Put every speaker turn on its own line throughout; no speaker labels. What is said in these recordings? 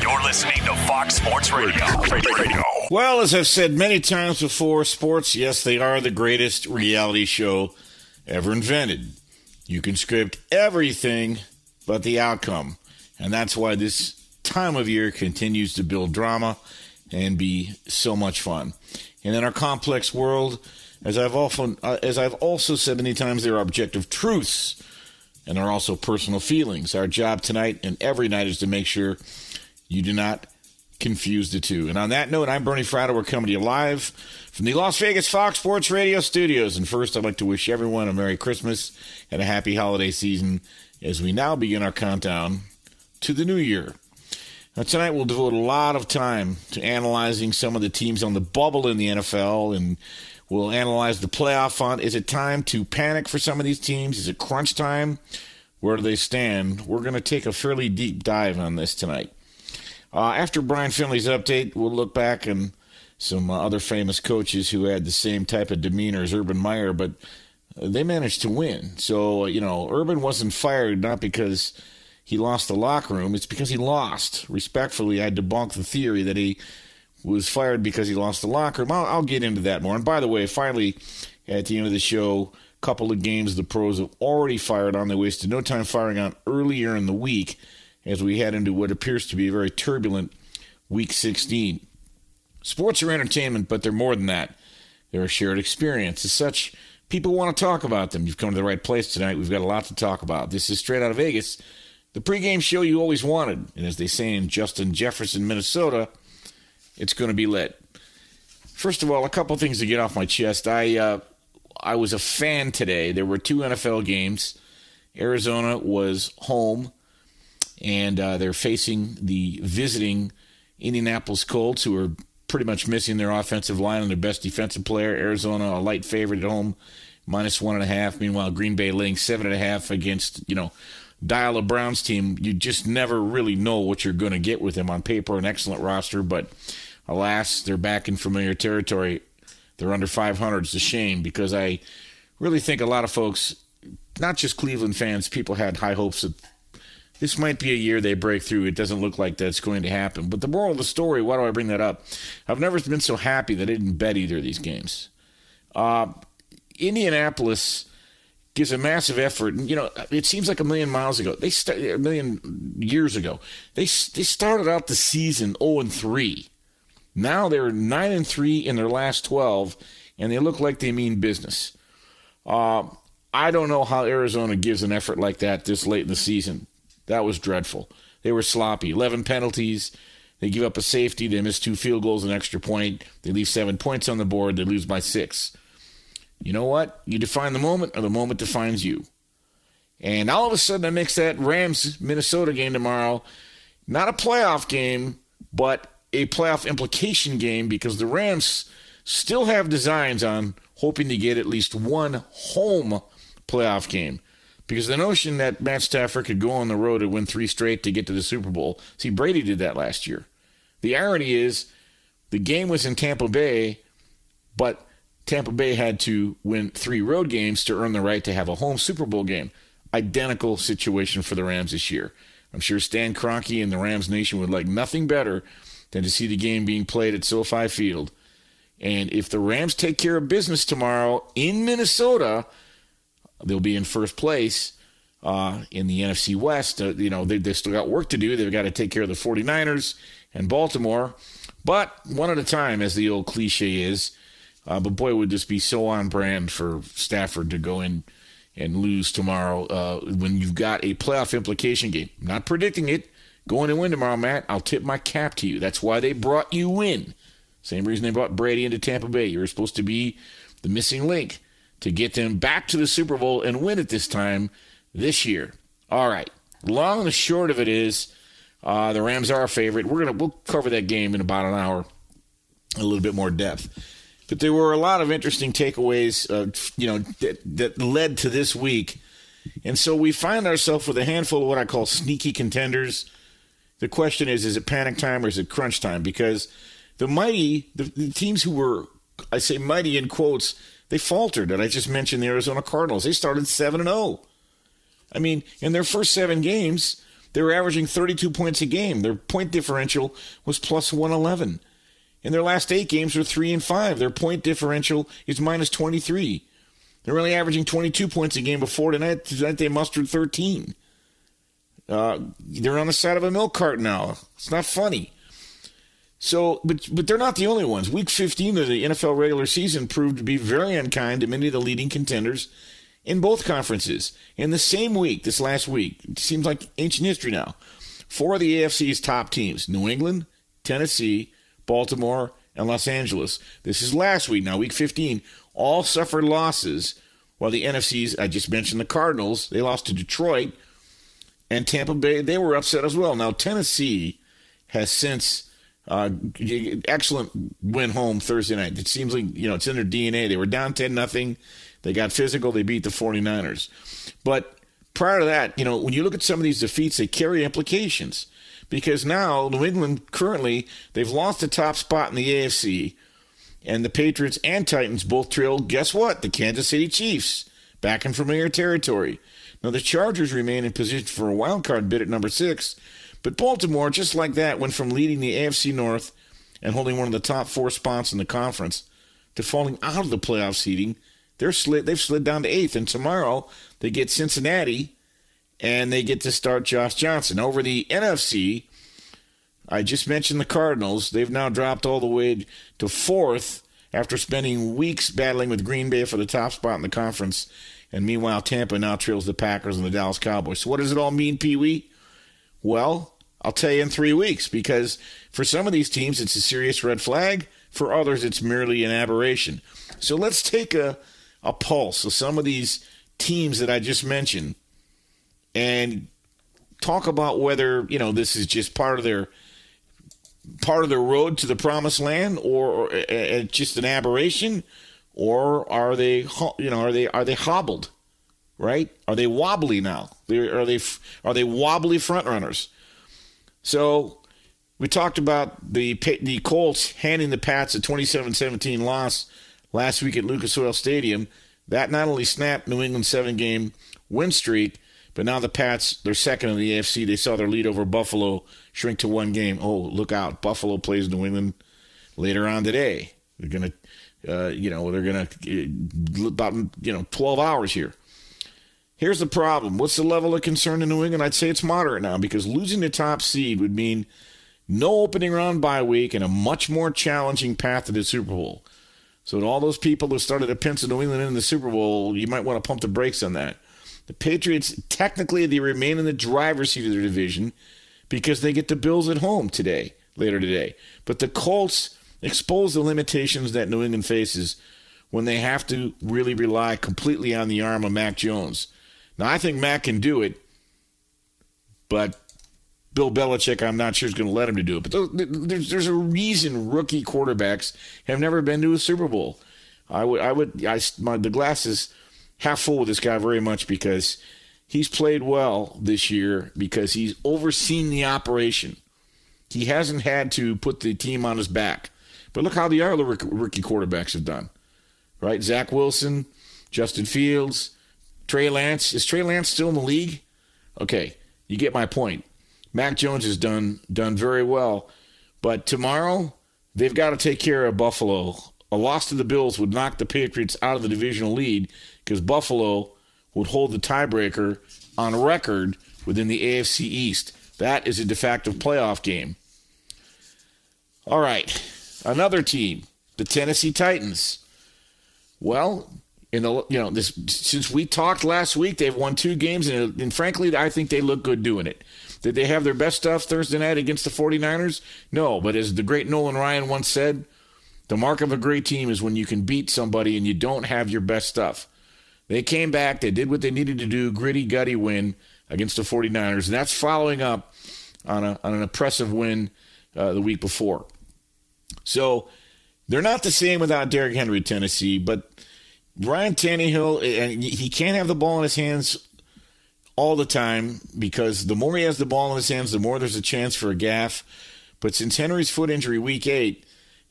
You're listening to Fox Sports Radio. Radio.
Well, as I've said many times before, sports, yes, they are the greatest reality show ever invented. You can script everything but the outcome. And that's why this time of year continues to build drama and be so much fun. And in our complex world, as I've often uh, as I've also said many times, there are objective truths and there are also personal feelings. Our job tonight and every night is to make sure you do not confuse the two. And on that note, I'm Bernie Fratto. We're coming to you live from the Las Vegas Fox Sports Radio studios. And first, I'd like to wish everyone a Merry Christmas and a happy holiday season as we now begin our countdown to the new year. Now, tonight we'll devote a lot of time to analyzing some of the teams on the bubble in the NFL and We'll analyze the playoff font. Is it time to panic for some of these teams? Is it crunch time? Where do they stand? We're going to take a fairly deep dive on this tonight. Uh, after Brian Finley's update, we'll look back and some uh, other famous coaches who had the same type of demeanor as Urban Meyer, but they managed to win. So, you know, Urban wasn't fired not because he lost the locker room, it's because he lost. Respectfully, I debunk the theory that he was fired because he lost the locker room. I'll, I'll get into that more. And by the way, finally, at the end of the show, a couple of games the pros have already fired on. They wasted no time firing on earlier in the week as we head into what appears to be a very turbulent week 16. Sports are entertainment, but they're more than that. They're a shared experience. As such, people want to talk about them. You've come to the right place tonight. We've got a lot to talk about. This is straight out of Vegas, the pregame show you always wanted. And as they say in Justin Jefferson, Minnesota, it's going to be lit. First of all, a couple things to get off my chest. I uh, I was a fan today. There were two NFL games. Arizona was home, and uh, they're facing the visiting Indianapolis Colts, who are pretty much missing their offensive line and their best defensive player. Arizona, a light favorite at home, minus one and a half. Meanwhile, Green Bay laying seven and a half against you know Dial a Browns team. You just never really know what you're going to get with them on paper. An excellent roster, but alas, they're back in familiar territory. They're under 500. It's a shame because I really think a lot of folks, not just Cleveland fans, people had high hopes that this might be a year they break through. It doesn't look like that's going to happen. But the moral of the story, why do I bring that up? I've never been so happy that I didn't bet either of these games. Uh, Indianapolis gives a massive effort. And, you know, it seems like a million miles ago. They start, a million years ago. They they started out the season 0 and 3. Now they're nine and three in their last twelve, and they look like they mean business. Uh, I don't know how Arizona gives an effort like that this late in the season. That was dreadful. They were sloppy. 11 penalties. They give up a safety. They miss two field goals, an extra point. They leave seven points on the board. They lose by six. You know what? You define the moment, or the moment defines you. And all of a sudden, I mix that Rams Minnesota game tomorrow. Not a playoff game, but a playoff implication game because the Rams still have designs on hoping to get at least one home playoff game. Because the notion that Matt Stafford could go on the road and win three straight to get to the Super Bowl, see, Brady did that last year. The irony is the game was in Tampa Bay, but Tampa Bay had to win three road games to earn the right to have a home Super Bowl game. Identical situation for the Rams this year. I'm sure Stan Kroenke and the Rams Nation would like nothing better than to see the game being played at SoFi Field. And if the Rams take care of business tomorrow in Minnesota, they'll be in first place uh, in the NFC West. Uh, you know, they, they still got work to do. They've got to take care of the 49ers and Baltimore, but one at a time, as the old cliche is. Uh, but boy, it would just be so on brand for Stafford to go in and lose tomorrow uh, when you've got a playoff implication game. I'm not predicting it. Going to win tomorrow, Matt. I'll tip my cap to you. That's why they brought you in. Same reason they brought Brady into Tampa Bay. You were supposed to be the missing link to get them back to the Super Bowl and win it this time this year. All right. Long and short of it is uh, the Rams are a favorite. We're gonna we'll cover that game in about an hour, a little bit more depth. But there were a lot of interesting takeaways, uh, you know, that, that led to this week, and so we find ourselves with a handful of what I call sneaky contenders. The question is: Is it panic time or is it crunch time? Because the mighty, the, the teams who were, I say mighty in quotes, they faltered. And I just mentioned the Arizona Cardinals. They started seven and zero. Oh. I mean, in their first seven games, they were averaging 32 points a game. Their point differential was plus 111. In their last eight games, they're three and five. Their point differential is minus 23. They're only averaging 22 points a game before tonight. Tonight they mustered 13. Uh, they're on the side of a milk cart now. It's not funny. So, but but they're not the only ones. Week 15 of the NFL regular season proved to be very unkind to many of the leading contenders in both conferences. In the same week, this last week, it seems like ancient history now. Four of the AFC's top teams: New England, Tennessee, Baltimore, and Los Angeles. This is last week. Now, week 15, all suffered losses. While the NFC's, I just mentioned the Cardinals, they lost to Detroit, and Tampa Bay, they were upset as well. Now, Tennessee has since uh, excellent win home Thursday night. It seems like you know it's in their DNA. They were down ten nothing. They got physical. They beat the 49ers. But prior to that, you know, when you look at some of these defeats, they carry implications because now New England currently they've lost the top spot in the AFC, and the Patriots and Titans both trail. Guess what? The Kansas City Chiefs back in familiar territory. Now the Chargers remain in position for a wild card bid at number six but Baltimore, just like that, went from leading the AFC North and holding one of the top four spots in the conference to falling out of the playoff seeding. They're slid, they've slid down to eighth, and tomorrow they get Cincinnati and they get to start Josh Johnson. Over the NFC, I just mentioned the Cardinals. They've now dropped all the way to fourth after spending weeks battling with Green Bay for the top spot in the conference. And meanwhile, Tampa now trails the Packers and the Dallas Cowboys. So, what does it all mean, Pee Wee? Well, I'll tell you in three weeks because for some of these teams, it's a serious red flag. For others, it's merely an aberration. So let's take a, a pulse of some of these teams that I just mentioned and talk about whether, you know, this is just part of their part of their road to the promised land or, or uh, just an aberration or are they you know are they are they hobbled right are they wobbly now are they are they wobbly front runners so we talked about the the Colts handing the Pats a 27-17 loss last week at Lucas Oil Stadium. That not only snapped New England's seven-game win streak, but now the Pats, they're second in the AFC. They saw their lead over Buffalo shrink to one game. Oh, look out. Buffalo plays New England later on today. They're to, uh, you know, they're to, uh, about, you know, 12 hours here. Here's the problem. What's the level of concern in New England? I'd say it's moderate now because losing the top seed would mean no opening round bye week and a much more challenging path to the Super Bowl. So, to all those people who started to pencil New England in the Super Bowl, you might want to pump the brakes on that. The Patriots, technically, they remain in the driver's seat of their division because they get the Bills at home today, later today. But the Colts expose the limitations that New England faces when they have to really rely completely on the arm of Mac Jones. Now, I think Mac can do it, but Bill Belichick, I'm not sure is going to let him to do it. But there's, there's a reason rookie quarterbacks have never been to a Super Bowl. I would, I would, I, my, the glass is half full with this guy very much because he's played well this year because he's overseen the operation. He hasn't had to put the team on his back. But look how the other rookie quarterbacks have done, right? Zach Wilson, Justin Fields, Trey Lance. Is Trey Lance still in the league? Okay, you get my point. Mac Jones has done done very well, but tomorrow they've got to take care of Buffalo. A loss to the Bills would knock the Patriots out of the divisional lead because Buffalo would hold the tiebreaker on record within the AFC East. That is a de facto playoff game. All right, another team, the Tennessee Titans. Well, in the you know this since we talked last week, they've won two games, and, and frankly, I think they look good doing it. Did they have their best stuff Thursday night against the 49ers? No, but as the great Nolan Ryan once said, the mark of a great team is when you can beat somebody and you don't have your best stuff. They came back, they did what they needed to do, gritty, gutty win against the 49ers, and that's following up on, a, on an impressive win uh, the week before. So they're not the same without Derrick Henry, Tennessee, but Ryan Tannehill, and he can't have the ball in his hands all the time because the more he has the ball in his hands, the more there's a chance for a gaff. But since Henry's foot injury week eight,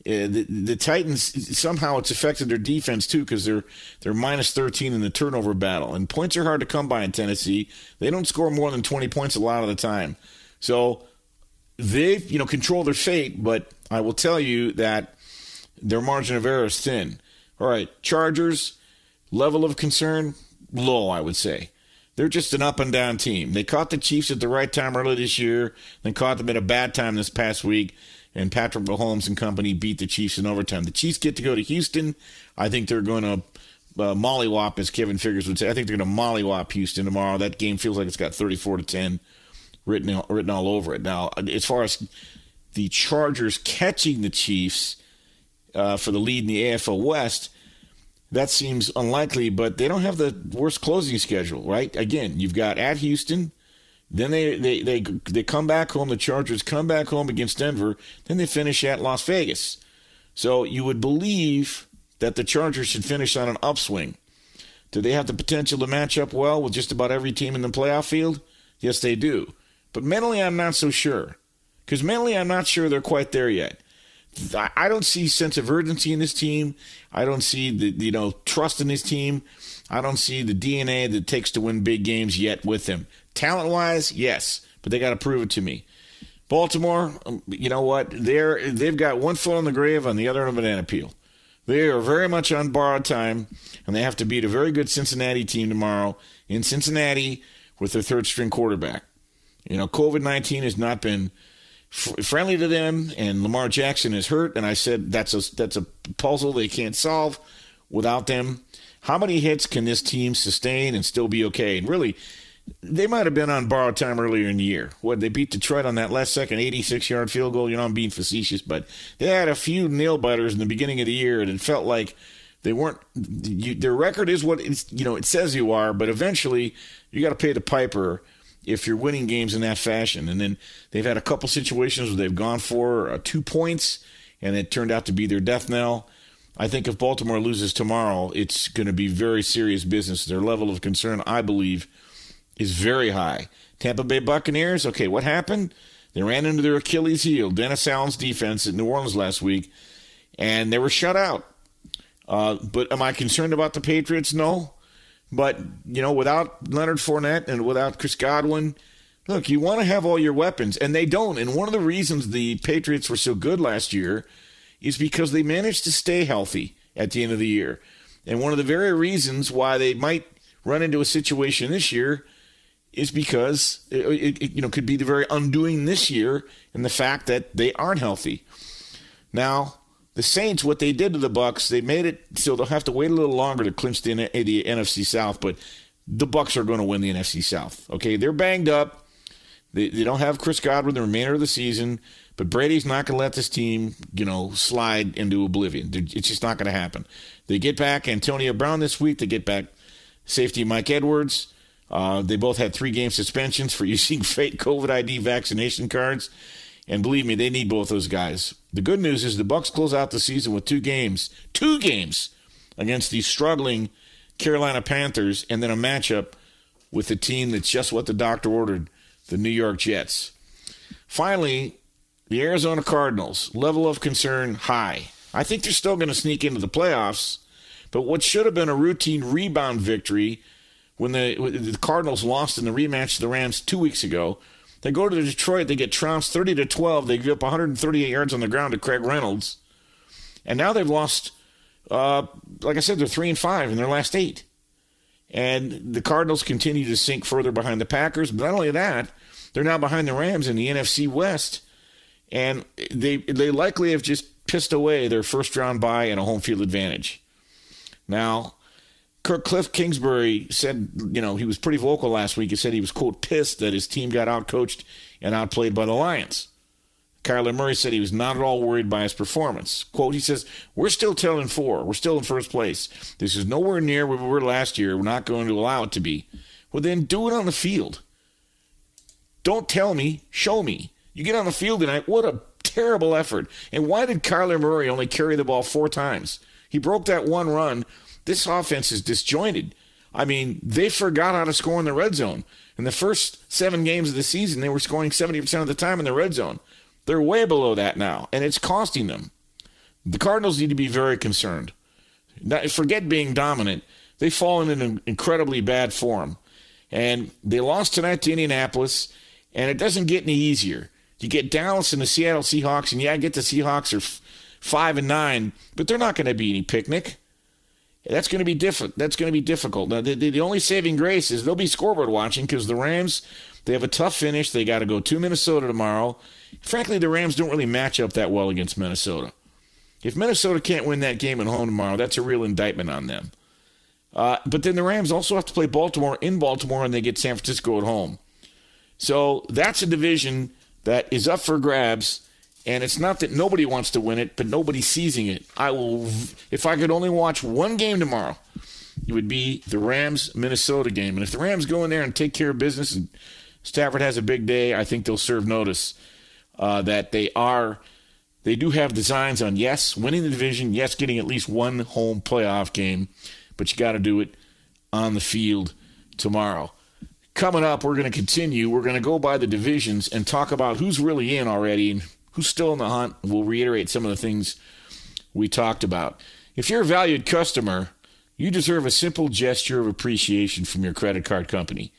uh, the, the Titans somehow it's affected their defense too because they're they're minus 13 in the turnover battle and points are hard to come by in Tennessee. They don't score more than 20 points a lot of the time, so they you know control their fate. But I will tell you that their margin of error is thin. All right, Chargers level of concern low, I would say. They're just an up and down team. They caught the Chiefs at the right time early this year, then caught them at a bad time this past week and Patrick Mahomes and company beat the Chiefs in overtime. The Chiefs get to go to Houston. I think they're going to uh, mollywop, as Kevin Figures would say. I think they're going to mollywop Houston tomorrow. That game feels like it's got 34 to 10 written written all over it. Now, as far as the Chargers catching the Chiefs uh, for the lead in the AFC West, that seems unlikely, but they don't have the worst closing schedule, right? Again, you've got at Houston, then they, they, they, they come back home. The Chargers come back home against Denver. Then they finish at Las Vegas. So you would believe that the Chargers should finish on an upswing. Do they have the potential to match up well with just about every team in the playoff field? Yes, they do. But mentally, I'm not so sure. Because mentally, I'm not sure they're quite there yet. I don't see sense of urgency in this team. I don't see the you know trust in this team. I don't see the DNA that takes to win big games yet with them. Talent wise, yes, but they got to prove it to me. Baltimore, um, you know what? They're they've got one foot on the grave on the other on a banana peel. They are very much on borrowed time, and they have to beat a very good Cincinnati team tomorrow in Cincinnati with their third string quarterback. You know, COVID nineteen has not been friendly to them, and Lamar Jackson is hurt. And I said that's a that's a puzzle they can't solve without them. How many hits can this team sustain and still be okay? And really, they might have been on borrowed time earlier in the year. What they beat Detroit on that last second 86 yard field goal. You know, I'm being facetious, but they had a few nail biters in the beginning of the year, and it felt like they weren't. You, their record is what it's, you know it says you are, but eventually you got to pay the piper if you're winning games in that fashion. And then they've had a couple situations where they've gone for uh, two points, and it turned out to be their death knell. I think if Baltimore loses tomorrow, it's going to be very serious business. Their level of concern, I believe is very high. Tampa Bay Buccaneers, okay, what happened? They ran into their Achilles heel, Dennis Allen's defense at New Orleans last week, and they were shut out. Uh, but am I concerned about the Patriots? No. But, you know, without Leonard Fournette and without Chris Godwin, look, you want to have all your weapons, and they don't. And one of the reasons the Patriots were so good last year is because they managed to stay healthy at the end of the year. And one of the very reasons why they might run into a situation this year is because it, it, you know could be the very undoing this year in the fact that they aren't healthy. Now, the Saints, what they did to the Bucks, they made it so they'll have to wait a little longer to clinch the, the NFC South. But the Bucks are going to win the NFC South. Okay, they're banged up. They, they don't have Chris Godwin the remainder of the season, but Brady's not going to let this team, you know, slide into oblivion. It's just not going to happen. They get back Antonio Brown this week. They get back safety Mike Edwards. Uh, they both had three game suspensions for using fake COVID ID vaccination cards. And believe me, they need both those guys. The good news is the Bucks close out the season with two games, two games against the struggling Carolina Panthers, and then a matchup with the team that's just what the doctor ordered, the New York Jets. Finally, the Arizona Cardinals, level of concern high. I think they're still going to sneak into the playoffs, but what should have been a routine rebound victory when the, the Cardinals lost in the rematch to the Rams two weeks ago. They go to Detroit, they get trounced 30 to 12. They give up 138 yards on the ground to Craig Reynolds. And now they've lost uh, like I said, they're three and five in their last eight. And the Cardinals continue to sink further behind the Packers. But not only that, they're now behind the Rams in the NFC West. And they they likely have just pissed away their first round bye and a home field advantage. Now, Cliff Kingsbury said, you know, he was pretty vocal last week. He said he was, quote, pissed that his team got outcoached and outplayed by the Lions. Kyler Murray said he was not at all worried by his performance. Quote, he says, We're still 10 and 4. We're still in first place. This is nowhere near where we were last year. We're not going to allow it to be. Well, then do it on the field. Don't tell me, show me. You get on the field tonight, what a terrible effort. And why did Kyler Murray only carry the ball four times? He broke that one run. This offense is disjointed. I mean, they forgot how to score in the red zone. In the first seven games of the season, they were scoring 70% of the time in the red zone. They're way below that now, and it's costing them. The Cardinals need to be very concerned. Forget being dominant. They've fallen in an incredibly bad form. And they lost tonight to Indianapolis, and it doesn't get any easier. You get Dallas and the Seattle Seahawks, and yeah, I get the Seahawks are f- five and nine, but they're not going to be any picnic. That's going to be different. That's going to be difficult. Now, the, the, only saving grace is they'll be scoreboard watching because the Rams they have a tough finish. They got to go to Minnesota tomorrow. Frankly, the Rams don't really match up that well against Minnesota. If Minnesota can't win that game at home tomorrow, that's a real indictment on them. Uh, but then the Rams also have to play Baltimore in Baltimore, and they get San Francisco at home. So that's a division that is up for grabs. And it's not that nobody wants to win it, but nobody's seizing it. I will, if I could only watch one game tomorrow, it would be the Rams Minnesota game. And if the Rams go in there and take care of business and Stafford has a big day. I think they'll serve notice uh, that they are, they do have designs on yes, winning the division, yes, getting at least one home playoff game, but you got to do it on the field tomorrow. Coming up, we're going to continue. We're going to go by the divisions and talk about who's really in already and who's still in the hunt. We'll reiterate some of the things we talked about. If you're a valued customer, you deserve a simple gesture of appreciation from your credit card company.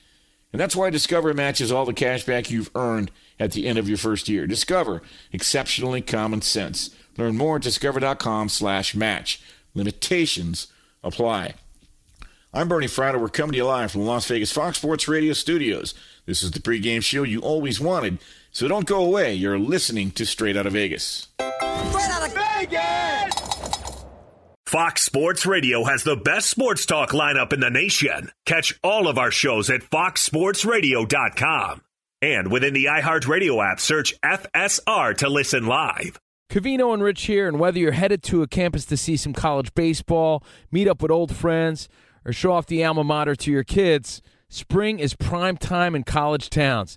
And that's why Discover matches all the cash back you've earned at the end of your first year. Discover, exceptionally common sense. Learn more at discover.com slash match. Limitations apply. I'm Bernie Fratto. We're coming to you live from Las Vegas Fox Sports Radio studios. This is the pregame show you always wanted, so don't go away. You're listening to Straight Out of Vegas. Straight Out of Vegas!
Fox Sports Radio has the best sports talk lineup in the nation. Catch all of our shows at foxsportsradio.com. And within the iHeartRadio app, search FSR to listen live.
Covino and Rich here, and whether you're headed to a campus to see some college baseball, meet up with old friends, or show off the alma mater to your kids, spring is prime time in college towns.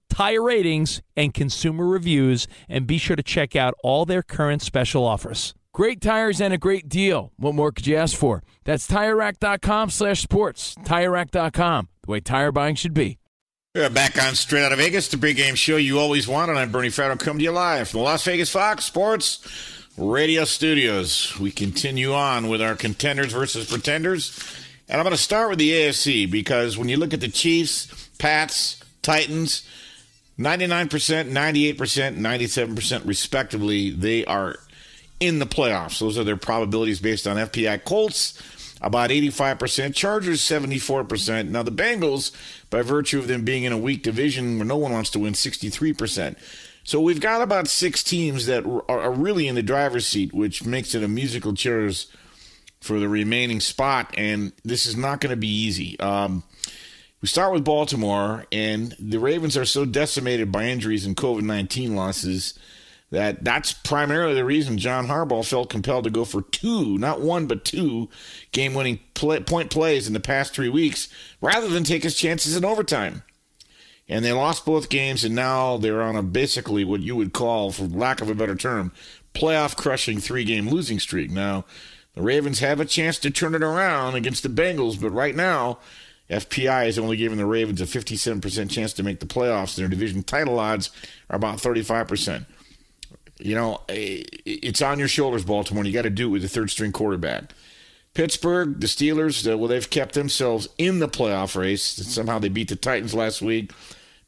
tire ratings, and consumer reviews, and be sure to check out all their current special offers.
Great tires and a great deal. What more could you ask for? That's TireRack.com slash sports. TireRack.com, the way tire buying should be.
We're back on Straight Out of Vegas, the pregame show you always wanted. I'm Bernie Fratto, coming to you live from the Las Vegas Fox Sports Radio Studios. We continue on with our contenders versus pretenders. And I'm going to start with the AFC because when you look at the Chiefs, Pats, Titans, 99%, 98%, 97% respectively, they are in the playoffs. Those are their probabilities based on FPI. Colts, about 85%. Chargers, 74%. Now, the Bengals, by virtue of them being in a weak division where no one wants to win, 63%. So we've got about six teams that are really in the driver's seat, which makes it a musical chairs for the remaining spot. And this is not going to be easy. Um, we start with Baltimore, and the Ravens are so decimated by injuries and COVID 19 losses that that's primarily the reason John Harbaugh felt compelled to go for two, not one, but two game winning play, point plays in the past three weeks rather than take his chances in overtime. And they lost both games, and now they're on a basically what you would call, for lack of a better term, playoff crushing three game losing streak. Now, the Ravens have a chance to turn it around against the Bengals, but right now, FPI is only giving the Ravens a 57% chance to make the playoffs. And their division title odds are about 35%. You know, it's on your shoulders, Baltimore. You got to do it with the third string quarterback. Pittsburgh, the Steelers, uh, well, they've kept themselves in the playoff race. Somehow they beat the Titans last week,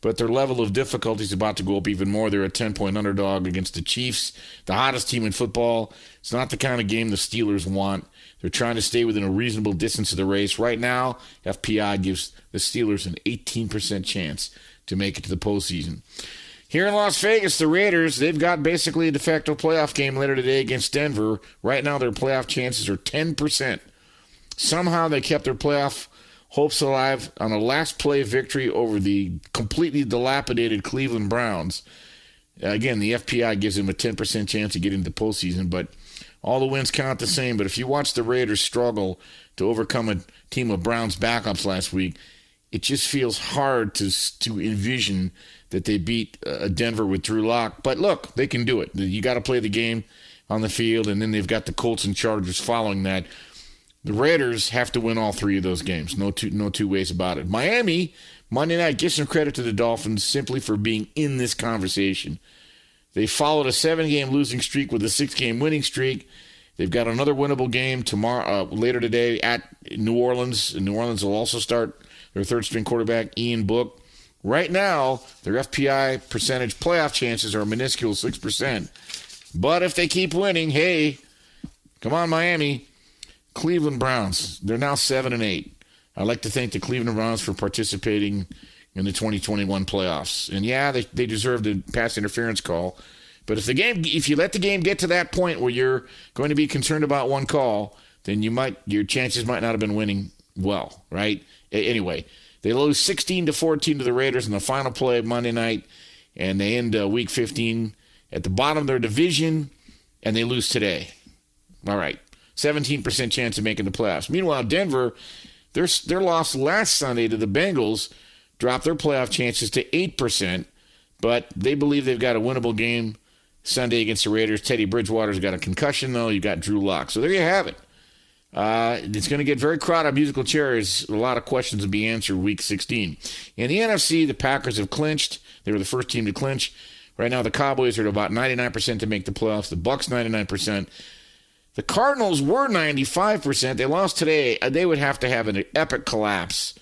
but their level of difficulty is about to go up even more. They're a 10 point underdog against the Chiefs, the hottest team in football. It's not the kind of game the Steelers want. They're trying to stay within a reasonable distance of the race. Right now, FPI gives the Steelers an 18% chance to make it to the postseason. Here in Las Vegas, the Raiders, they've got basically a de facto playoff game later today against Denver. Right now, their playoff chances are 10%. Somehow they kept their playoff hopes alive on a last play victory over the completely dilapidated Cleveland Browns. Again, the FPI gives them a 10% chance to get into the postseason, but all the wins count the same. But if you watch the Raiders struggle to overcome a team of Browns backups last week, it just feels hard to to envision that they beat uh, Denver with Drew Lock. But look, they can do it. You got to play the game on the field, and then they've got the Colts and Chargers following that. The Raiders have to win all three of those games. No two, no two ways about it. Miami Monday night. Give some credit to the Dolphins simply for being in this conversation. They followed a seven game losing streak with a six game winning streak. They've got another winnable game tomorrow, uh, later today at New Orleans. New Orleans will also start their third string quarterback, Ian Book. Right now, their FPI percentage playoff chances are a minuscule 6%. But if they keep winning, hey, come on, Miami. Cleveland Browns, they're now 7 and 8. I'd like to thank the Cleveland Browns for participating in the 2021 playoffs. And yeah, they, they deserve the pass interference call. But if the game, if you let the game get to that point where you're going to be concerned about one call, then you might your chances might not have been winning well, right? Anyway, they lose 16 to 14 to the Raiders in the final play Monday night, and they end uh, Week 15 at the bottom of their division, and they lose today. All right, 17% chance of making the playoffs. Meanwhile, Denver, their their loss last Sunday to the Bengals dropped their playoff chances to 8%, but they believe they've got a winnable game Sunday against the Raiders. Teddy Bridgewater's got a concussion, though. You've got Drew Lock. So there you have it. Uh, it's going to get very crowded musical chairs. A lot of questions will be answered week 16. In the NFC, the Packers have clinched. They were the first team to clinch. Right now, the Cowboys are at about 99% to make the playoffs. The Bucks 99%. The Cardinals were 95%. They lost today. Uh, they would have to have an epic collapse.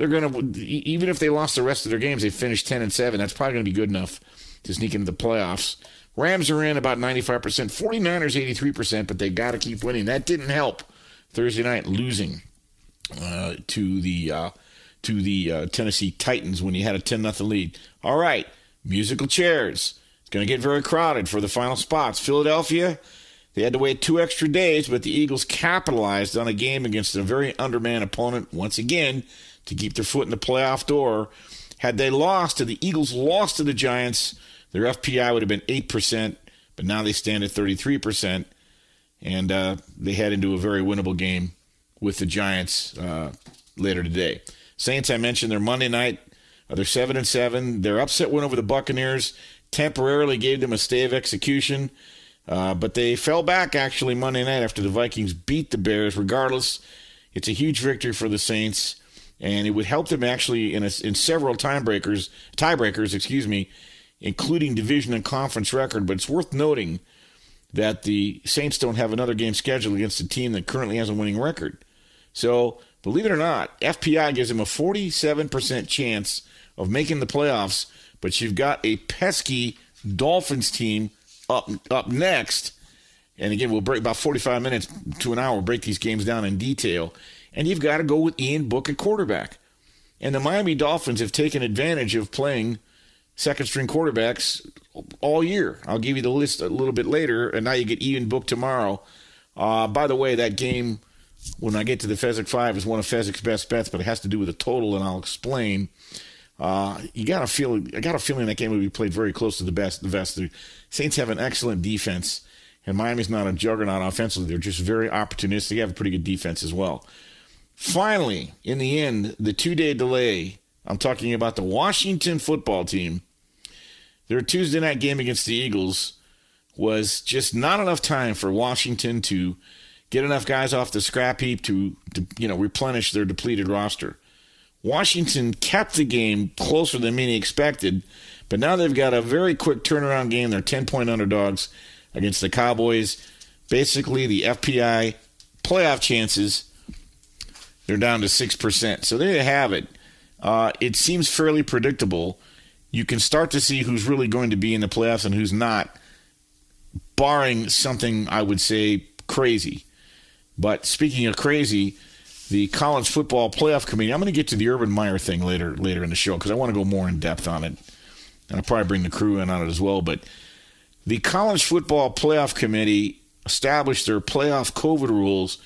They're going to even if they lost the rest of their games, they finished 10 and 7. That's probably going to be good enough to sneak into the playoffs. Rams are in about 95%, 49ers 83%, but they got to keep winning. That didn't help Thursday night losing uh, to the uh, to the uh, Tennessee Titans when you had a 10 0 lead. All right, musical chairs. It's going to get very crowded for the final spots. Philadelphia, they had to wait two extra days, but the Eagles capitalized on a game against a very undermanned opponent once again to keep their foot in the playoff door. Had they lost, to the Eagles lost to the Giants, their FPI would have been 8%, but now they stand at 33% and uh, they head into a very winnable game with the Giants uh, later today. Saints, I mentioned, their Monday night. Uh, they're seven and seven. Their upset win over the Buccaneers temporarily gave them a stay of execution, uh, but they fell back actually Monday night after the Vikings beat the Bears. Regardless, it's a huge victory for the Saints, and it would help them actually in a, in several tiebreakers, tiebreakers, excuse me, including division and conference record. But it's worth noting that the Saints don't have another game scheduled against a team that currently has a winning record. So, believe it or not, FPI gives them a 47% chance of making the playoffs, but you've got a pesky Dolphins team up up next. And again, we'll break about 45 minutes to an hour, break these games down in detail. And you've got to go with Ian Book at quarterback. And the Miami Dolphins have taken advantage of playing second string quarterbacks all year. I'll give you the list a little bit later, and now you get Ian Book tomorrow. Uh, by the way, that game, when I get to the Fezzik 5, is one of Fezzik's best bets, but it has to do with the total, and I'll explain. Uh, you got a feel. I got a feeling that game will be played very close to the best. The best. The Saints have an excellent defense, and Miami's not a juggernaut offensively. They're just very opportunistic. They have a pretty good defense as well. Finally, in the end, the two-day delay. I'm talking about the Washington football team their Tuesday night game against the Eagles was just not enough time for Washington to get enough guys off the scrap heap to, to you know replenish their depleted roster. Washington kept the game closer than many expected, but now they've got a very quick turnaround game. They're 10 point underdogs against the Cowboys. Basically, the FPI playoff chances, they're down to 6%. So there you have it. Uh, it seems fairly predictable you can start to see who's really going to be in the playoffs and who's not, barring something I would say crazy. But speaking of crazy, the college football playoff committee. I'm going to get to the Urban Meyer thing later later in the show because I want to go more in depth on it, and I'll probably bring the crew in on it as well. But the college football playoff committee established their playoff COVID rules,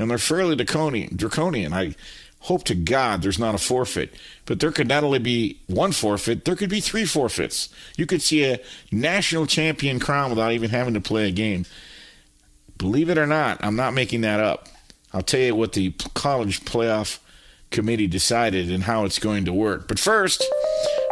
and they're fairly draconian. I hope to God there's not a forfeit. But there could not only be one forfeit, there could be three forfeits. You could see a national champion crown without even having to play a game. Believe it or not, I'm not making that up. I'll tell you what the college playoff committee decided and how it's going to work. But first,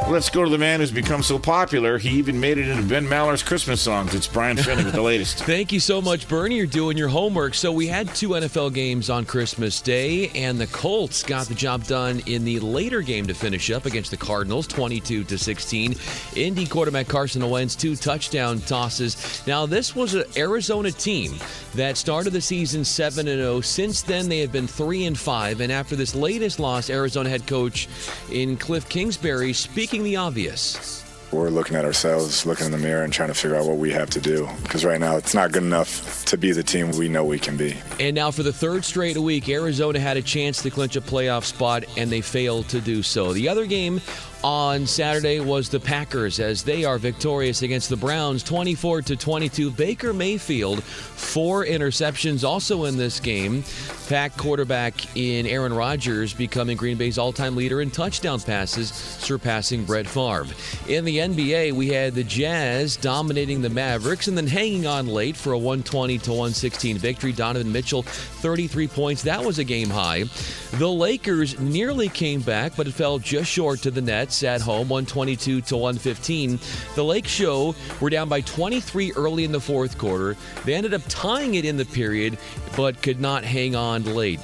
Let's go to the man who's become so popular, he even made it into Ben Maller's Christmas songs. It's Brian Finley with the latest.
Thank you so much, Bernie. You're doing your homework. So, we had two NFL games on Christmas Day, and the Colts got the job done in the later game to finish up against the Cardinals, 22 to 16. Indy quarterback Carson Wentz, two touchdown tosses. Now, this was an Arizona team that started the season 7 0. Since then, they have been 3 and 5. And after this latest loss, Arizona head coach in Cliff Kingsbury speaking the obvious.
We're looking at ourselves, looking in the mirror, and trying to figure out what we have to do. Because right now, it's not good enough to be the team we know we can be.
And now, for the third straight week, Arizona had a chance to clinch a playoff spot, and they failed to do so. The other game on Saturday was the Packers as they are victorious against the Browns 24 to 22. Baker Mayfield four interceptions also in this game. Pack quarterback in Aaron Rodgers becoming Green Bay's all-time leader in touchdown passes, surpassing Brett Favre. In the NBA, we had the Jazz dominating the Mavericks and then hanging on late for a 120 to 116 victory. Donovan Mitchell 33 points. That was a game high. The Lakers nearly came back, but it fell just short to the Nets at home, 122 to 115. The Lake Show were down by 23 early in the fourth quarter. They ended up tying it in the period, but could not hang on late.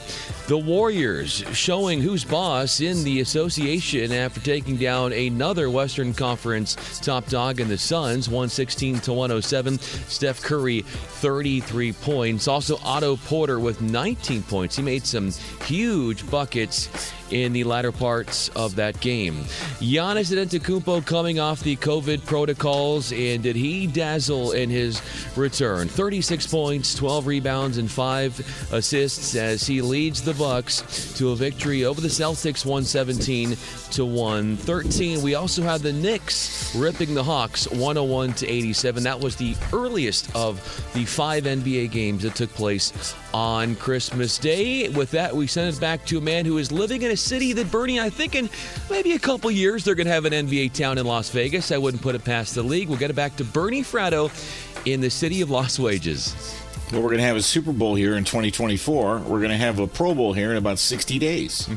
The Warriors showing who's boss in the association after taking down another Western Conference top dog in the Suns, 116 to 107. Steph Curry, 33 points. Also, Otto Porter with 19 points. He made some huge buckets in the latter parts of that game. Giannis Antetokounmpo coming off the COVID protocols, and did he dazzle in his return? 36 points, 12 rebounds, and five assists as he leads the Bucks to a victory over the Celtics, 117 to 113. We also had the Knicks ripping the Hawks, 101 to 87. That was the earliest of the five NBA games that took place on Christmas Day. With that, we send it back to a man who is living in a city that Bernie, I think, in maybe a couple years, they're going to have an NBA town in Las Vegas. I wouldn't put it past the league. We'll get it back to Bernie Fratto in the city of Lost Wages.
Well, we're going to have a Super Bowl here in 2024. We're going to have a Pro Bowl here in about 60 days.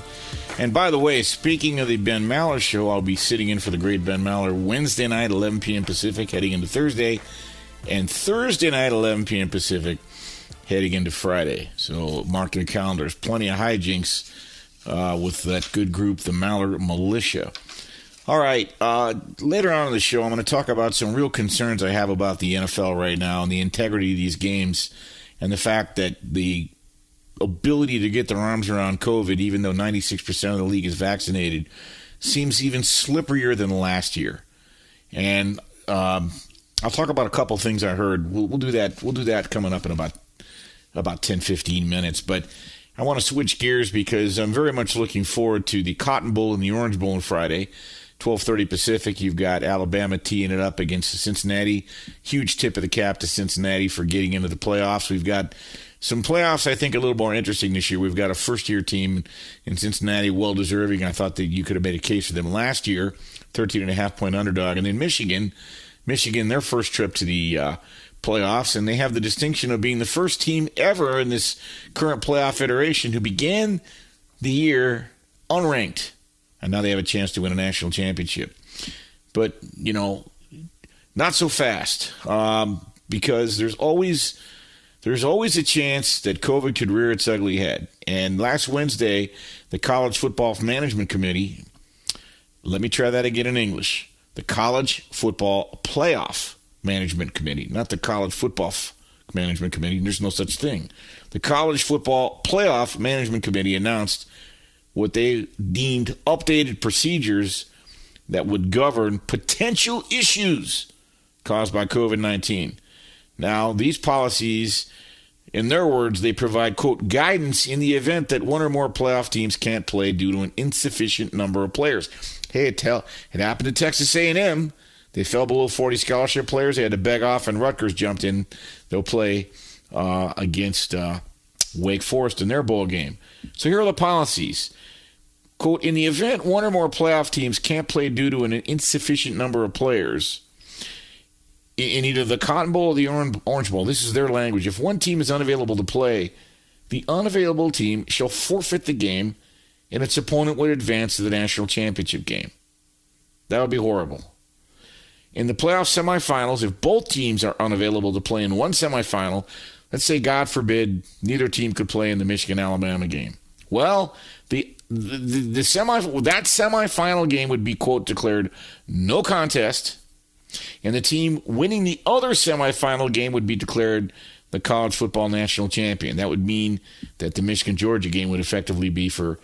And by the way, speaking of the Ben Maller show, I'll be sitting in for the great Ben Maller Wednesday night, 11 p.m. Pacific, heading into Thursday, and Thursday night, 11 p.m. Pacific, heading into Friday. So mark your calendars. Plenty of hijinks uh, with that good group, the Maller Militia. All right. Uh, later on in the show, I'm going to talk about some real concerns I have about the NFL right now and the integrity of these games and the fact that the ability to get their arms around COVID, even though 96% of the league is vaccinated, seems even slipperier than last year. And um, I'll talk about a couple things I heard. We'll, we'll do that. We'll do that coming up in about about 10, 15 minutes. But I want to switch gears because I'm very much looking forward to the Cotton Bowl and the Orange Bowl on Friday. 12:30 Pacific. You've got Alabama teeing it up against Cincinnati. Huge tip of the cap to Cincinnati for getting into the playoffs. We've got some playoffs I think a little more interesting this year. We've got a first-year team in Cincinnati, well deserving. I thought that you could have made a case for them last year, 13 and a half point underdog, and then Michigan, Michigan, their first trip to the uh, playoffs, and they have the distinction of being the first team ever in this current playoff iteration who began the year unranked and now they have a chance to win a national championship. But you know, not so fast um, because there's always there's always a chance that COVID could rear its ugly head. And last Wednesday, the College Football Management Committee. Let me try that again in English. The College Football Playoff Management Committee, not the College Football Management Committee. There's no such thing. The College Football Playoff Management Committee announced what they deemed updated procedures that would govern potential issues caused by COVID 19. Now, these policies, in their words, they provide, quote, guidance in the event that one or more playoff teams can't play due to an insufficient number of players. Hey, it, tell, it happened to Texas A&M. They fell below 40 scholarship players. They had to beg off, and Rutgers jumped in. They'll play uh, against uh, Wake Forest in their bowl game. So here are the policies. Quote, in the event one or more playoff teams can't play due to an insufficient number of players in either the Cotton Bowl or the Orange Bowl, this is their language. If one team is unavailable to play, the unavailable team shall forfeit the game and its opponent would advance to the national championship game. That would be horrible. In the playoff semifinals, if both teams are unavailable to play in one semifinal, let's say, God forbid, neither team could play in the Michigan Alabama game. Well, the the, the, semi that semifinal game would be quote declared no contest, and the team winning the other semifinal game would be declared the college football national champion. That would mean that the Michigan Georgia game would effectively be for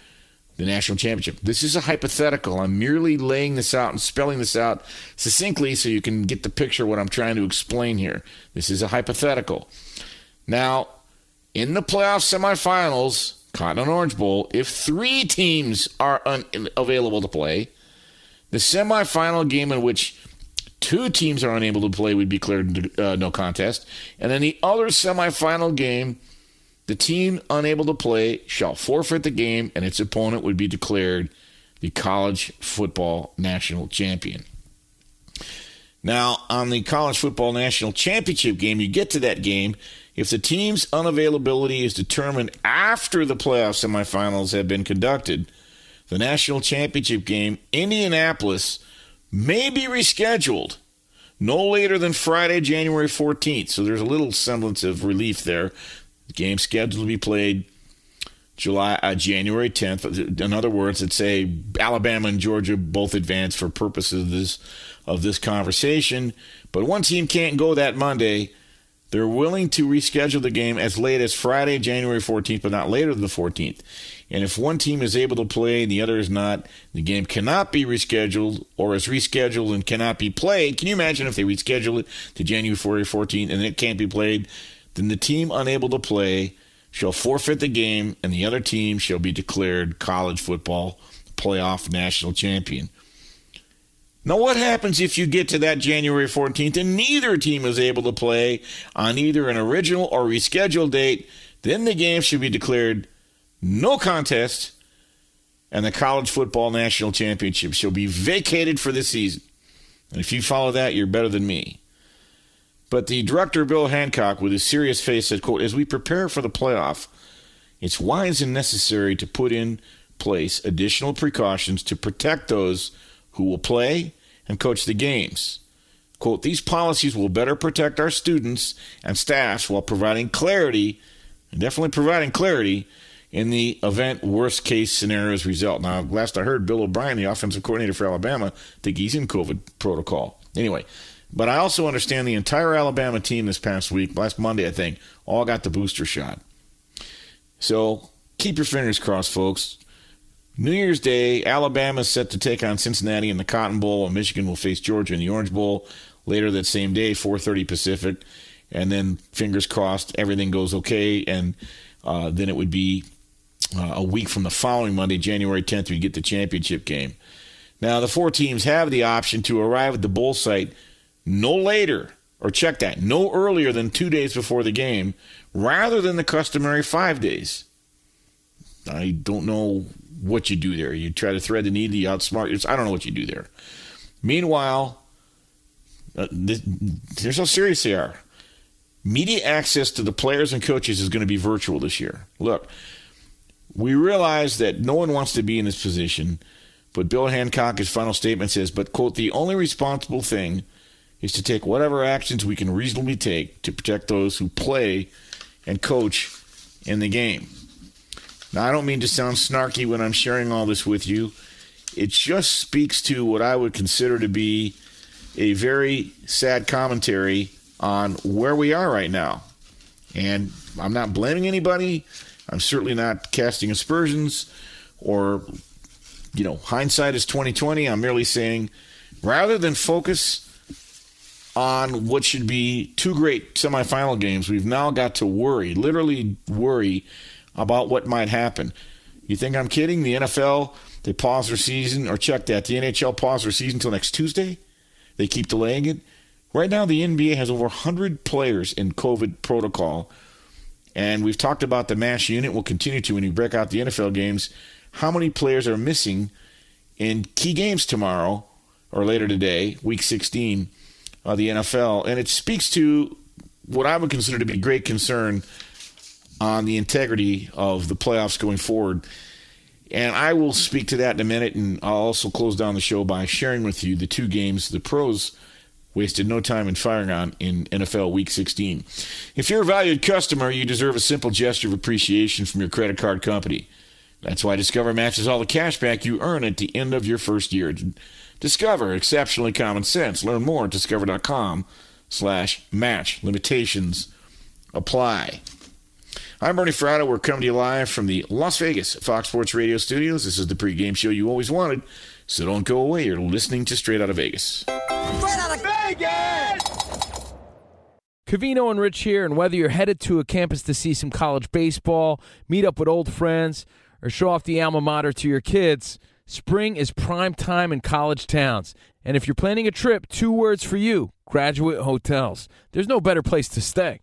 the national championship. This is a hypothetical. I'm merely laying this out and spelling this out succinctly so you can get the picture what I'm trying to explain here. This is a hypothetical. Now, in the playoff semifinals, Cotton and Orange Bowl, if three teams are un- available to play, the semifinal game in which two teams are unable to play would be declared uh, no contest. And then the other semifinal game, the team unable to play shall forfeit the game, and its opponent would be declared the college football national champion. Now, on the college football national championship game, you get to that game. If the team's unavailability is determined after the playoff semifinals have been conducted, the national championship game, Indianapolis, may be rescheduled no later than Friday, January 14th. So there's a little semblance of relief there. The game scheduled to be played July uh, January 10th. In other words, let's say Alabama and Georgia both advance for purposes of this of this conversation, but one team can't go that Monday. They're willing to reschedule the game as late as Friday, January 14th, but not later than the 14th. And if one team is able to play and the other is not, the game cannot be rescheduled or is rescheduled and cannot be played. Can you imagine if they reschedule it to January 14th and it can't be played? Then the team unable to play shall forfeit the game and the other team shall be declared college football playoff national champion. Now, what happens if you get to that January 14th and neither team is able to play on either an original or rescheduled date? Then the game should be declared no contest, and the college football national championship shall be vacated for this season. And if you follow that, you're better than me. But the director, Bill Hancock, with his serious face, said, quote, As we prepare for the playoff, it's wise and necessary to put in place additional precautions to protect those who will play and coach the games. Quote, these policies will better protect our students and staffs while providing clarity, and definitely providing clarity, in the event worst case scenarios result. Now, last I heard, Bill O'Brien, the offensive coordinator for Alabama, think he's in COVID protocol. Anyway, but I also understand the entire Alabama team this past week, last Monday, I think, all got the booster shot. So keep your fingers crossed, folks. New Year's Day, Alabama is set to take on Cincinnati in the Cotton Bowl, and Michigan will face Georgia in the Orange Bowl later that same day, 4:30 Pacific. And then, fingers crossed, everything goes okay, and uh, then it would be uh, a week from the following Monday, January 10th, we get the championship game. Now, the four teams have the option to arrive at the bowl site no later, or check that, no earlier than two days before the game, rather than the customary five days. I don't know what you do there. You try to thread the needle, you outsmart. I don't know what you do there. Meanwhile, uh, this, here's how serious they are. Media access to the players and coaches is going to be virtual this year. Look, we realize that no one wants to be in this position, but Bill Hancock, his final statement says, but, quote, the only responsible thing is to take whatever actions we can reasonably take to protect those who play and coach in the game. Now, I don't mean to sound snarky when I'm sharing all this with you. It just speaks to what I would consider to be a very sad commentary on where we are right now. And I'm not blaming anybody. I'm certainly not casting aspersions or, you know, hindsight is 2020. I'm merely saying rather than focus on what should be two great semifinal games, we've now got to worry, literally worry about what might happen. You think I'm kidding? The NFL, they pause their season, or check that. The NHL paused their season until next Tuesday. They keep delaying it. Right now, the NBA has over 100 players in COVID protocol. And we've talked about the MASH unit. We'll continue to when you break out the NFL games. How many players are missing in key games tomorrow or later today, week 16 of the NFL? And it speaks to what I would consider to be great concern on the integrity of the playoffs going forward. And I will speak to that in a minute, and I'll also close down the show by sharing with you the two games the pros wasted no time in firing on in NFL Week 16. If you're a valued customer, you deserve a simple gesture of appreciation from your credit card company. That's why Discover matches all the cash back you earn at the end of your first year. Discover, exceptionally common sense. Learn more at discover.com slash match. Limitations apply. I'm Bernie Fratto. We're coming to you live from the Las Vegas Fox Sports Radio studios. This is the pregame show you always wanted, so don't go away. You're listening to Straight Out of Vegas.
Straight Out of Vegas!
Covino and Rich here, and whether you're headed to a campus to see some college baseball, meet up with old friends, or show off the alma mater to your kids, spring is prime time in college towns. And if you're planning a trip, two words for you graduate hotels. There's no better place to stay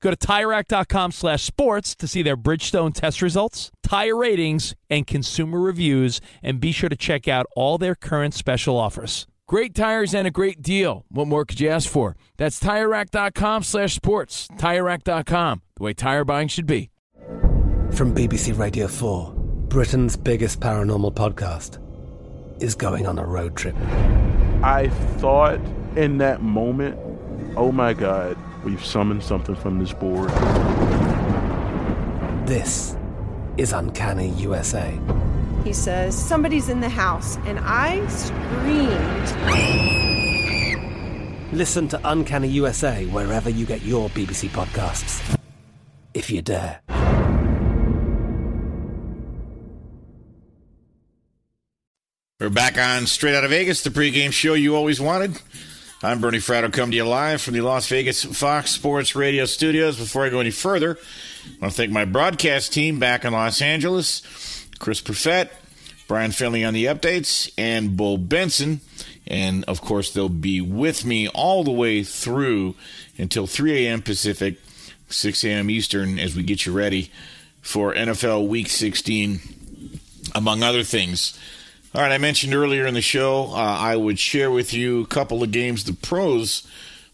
Go to TireRack.com slash sports to see their Bridgestone test results, tire ratings, and consumer reviews, and be sure to check out all their current special offers.
Great tires and a great deal. What more could you ask for? That's TireRack.com slash sports. TireRack.com, the way tire buying should be.
From BBC Radio 4, Britain's biggest paranormal podcast is going on a road trip.
I thought in that moment, oh my God, we've summoned something from this board.
This is Uncanny USA.
He says, Somebody's in the house, and I screamed.
Listen to Uncanny USA wherever you get your BBC podcasts, if you dare.
We're back on Straight Out of Vegas, the pregame show you always wanted. I'm Bernie Fratto, coming to you live from the Las Vegas Fox Sports Radio studios. Before I go any further, I want to thank my broadcast team back in Los Angeles Chris Perfett, Brian Finley on the updates, and Bull Benson. And of course, they'll be with me all the way through until 3 a.m. Pacific, 6 a.m. Eastern, as we get you ready for NFL Week 16, among other things. All right, I mentioned earlier in the show uh, I would share with you a couple of games the pros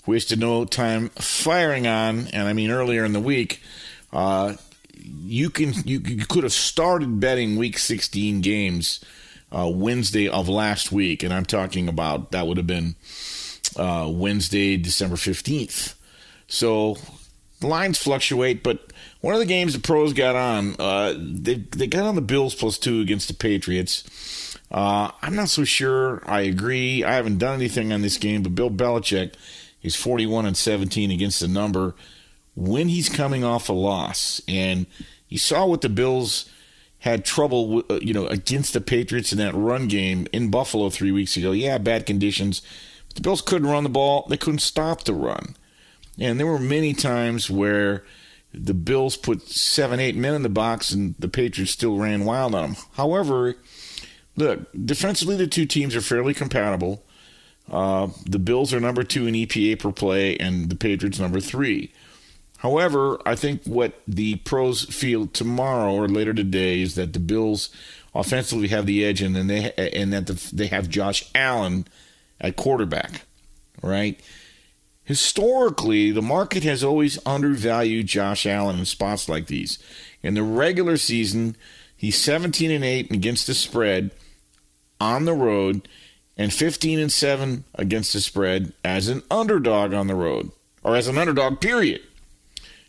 wasted no time firing on, and I mean earlier in the week. Uh, you can you, you, could have started betting Week 16 games uh, Wednesday of last week, and I'm talking about that would have been uh, Wednesday, December 15th. So lines fluctuate, but one of the games the pros got on, uh, they they got on the Bills plus two against the Patriots. Uh, I'm not so sure. I agree. I haven't done anything on this game, but Bill Belichick is 41 and 17 against the number when he's coming off a loss. And you saw what the Bills had trouble, uh, you know, against the Patriots in that run game in Buffalo three weeks ago. Yeah, bad conditions. The Bills couldn't run the ball, they couldn't stop the run. And there were many times where the Bills put seven, eight men in the box and the Patriots still ran wild on them. However, look, defensively, the two teams are fairly compatible. Uh, the Bills are number two in EPA per play, and the Patriots number three. However, I think what the pros feel tomorrow or later today is that the Bills offensively have the edge, and they and that the, they have Josh Allen at quarterback, right? Historically, the market has always undervalued Josh Allen in spots like these. In the regular season, he's 17 and 8 against the spread on the road and 15 and 7 against the spread as an underdog on the road or as an underdog period.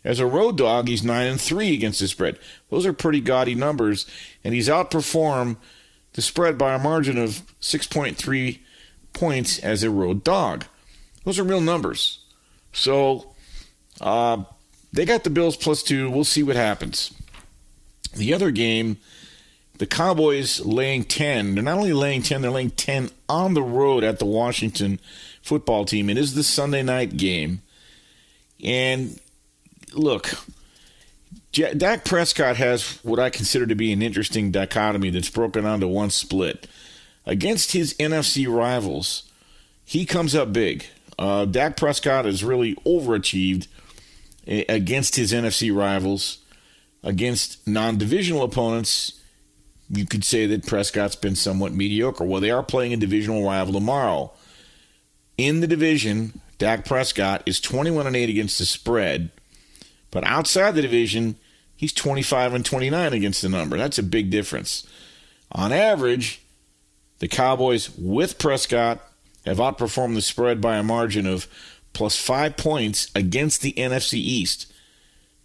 As a road dog, he's 9 and 3 against the spread. Those are pretty gaudy numbers and he's outperformed the spread by a margin of 6.3 points as a road dog. Those are real numbers. So uh, they got the Bills plus two. We'll see what happens. The other game, the Cowboys laying 10. They're not only laying 10, they're laying 10 on the road at the Washington football team. It is the Sunday night game. And look, Dak Prescott has what I consider to be an interesting dichotomy that's broken onto one split. Against his NFC rivals, he comes up big. Uh, Dak Prescott has really overachieved against his NFC rivals. Against non divisional opponents, you could say that Prescott's been somewhat mediocre. Well, they are playing a divisional rival tomorrow. In the division, Dak Prescott is 21 and 8 against the spread, but outside the division, he's 25 and 29 against the number. That's a big difference. On average, the Cowboys with Prescott have outperformed the spread by a margin of plus five points against the NFC East.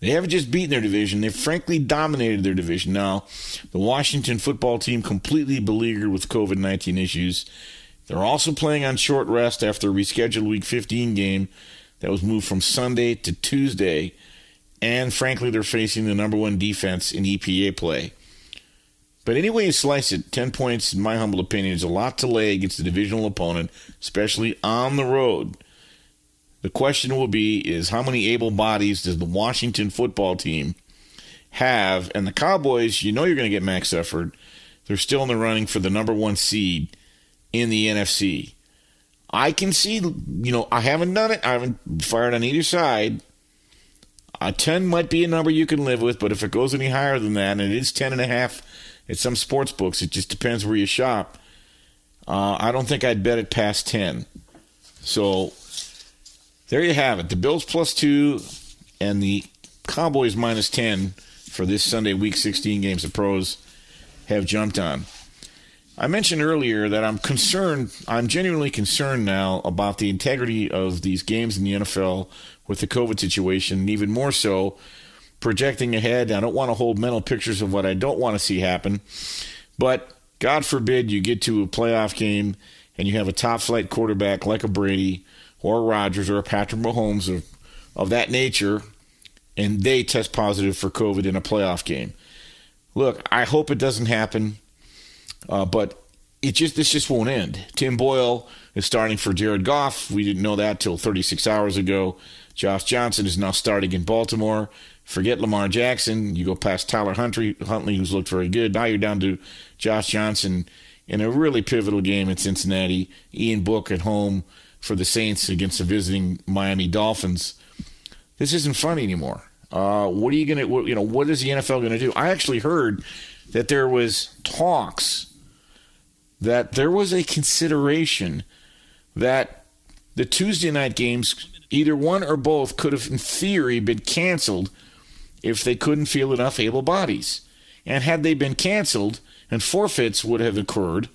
They haven't just beaten their division, they've frankly dominated their division. Now, the Washington football team completely beleaguered with COVID 19 issues. They're also playing on short rest after a rescheduled Week 15 game that was moved from Sunday to Tuesday. And frankly, they're facing the number one defense in EPA play. But anyway you slice it, 10 points, in my humble opinion, is a lot to lay against a divisional opponent, especially on the road. The question will be is how many able bodies does the Washington football team have? And the Cowboys, you know you're going to get Max Effort. They're still in the running for the number one seed in the NFC. I can see, you know, I haven't done it. I haven't fired on either side. A 10 might be a number you can live with, but if it goes any higher than that, and it is 10 and a half at some sports books. It just depends where you shop. Uh, I don't think I'd bet it past 10. So there you have it. The Bills plus two and the Cowboys minus 10 for this Sunday, week 16 games of pros have jumped on. I mentioned earlier that I'm concerned, I'm genuinely concerned now about the integrity of these games in the NFL with the COVID situation, and even more so projecting ahead. I don't want to hold mental pictures of what I don't want to see happen. But God forbid you get to a playoff game and you have a top flight quarterback like a Brady or a Rodgers or a Patrick Mahomes of, of that nature, and they test positive for COVID in a playoff game. Look, I hope it doesn't happen, uh, but it just this just won't end. Tim Boyle is starting for Jared Goff. We didn't know that till 36 hours ago. Josh Johnson is now starting in Baltimore. Forget Lamar Jackson. You go past Tyler Huntley, Huntley, who's looked very good. Now you're down to Josh Johnson in a really pivotal game in Cincinnati. Ian Book at home for the Saints against the visiting Miami Dolphins. This isn't fun anymore. Uh, what are you gonna? What, you know, what is the NFL gonna do? I actually heard that there was talks that there was a consideration that the Tuesday night games, either one or both, could have, in theory, been canceled if they couldn't field enough able bodies. And had they been canceled and forfeits would have occurred,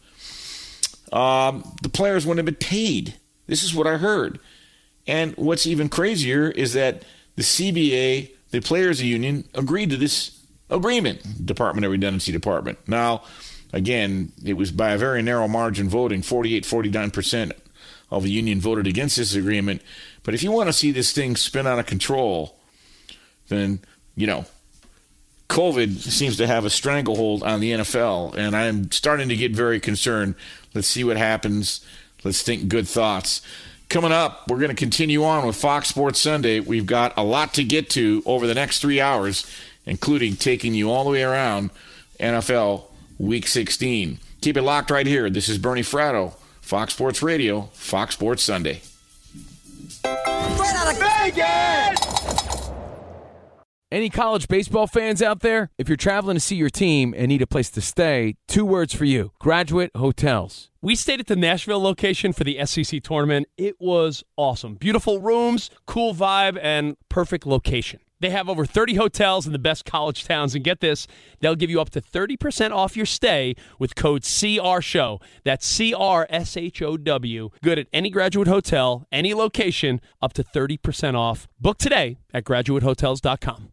um, the players wouldn't have been paid. This is what I heard. And what's even crazier is that the CBA, the players' union, agreed to this agreement, Department of Redundancy Department. Now, again, it was by a very narrow margin voting 48 49% of the union voted against this agreement. But if you want to see this thing spin out of control, then you know, COVID seems to have a stranglehold on the NFL, and I'm starting to get very concerned. Let's see what happens. Let's think good thoughts. Coming up, we're going to continue on with Fox Sports Sunday. We've got a lot to get to over the next three hours, including taking you all the way around NFL Week 16. Keep it locked right here. This is Bernie Fratto, Fox Sports Radio, Fox Sports Sunday.
Straight out of Vegas!
Any college baseball fans out there? If you're traveling to see your team and need a place to stay, two words for you Graduate Hotels.
We stayed at the Nashville location for the SEC tournament. It was awesome. Beautiful rooms, cool vibe, and perfect location. They have over 30 hotels in the best college towns, and get this, they'll give you up to 30% off your stay with code CRSHOW. That's C R S H O W. Good at any graduate hotel, any location, up to 30% off. Book today at graduatehotels.com.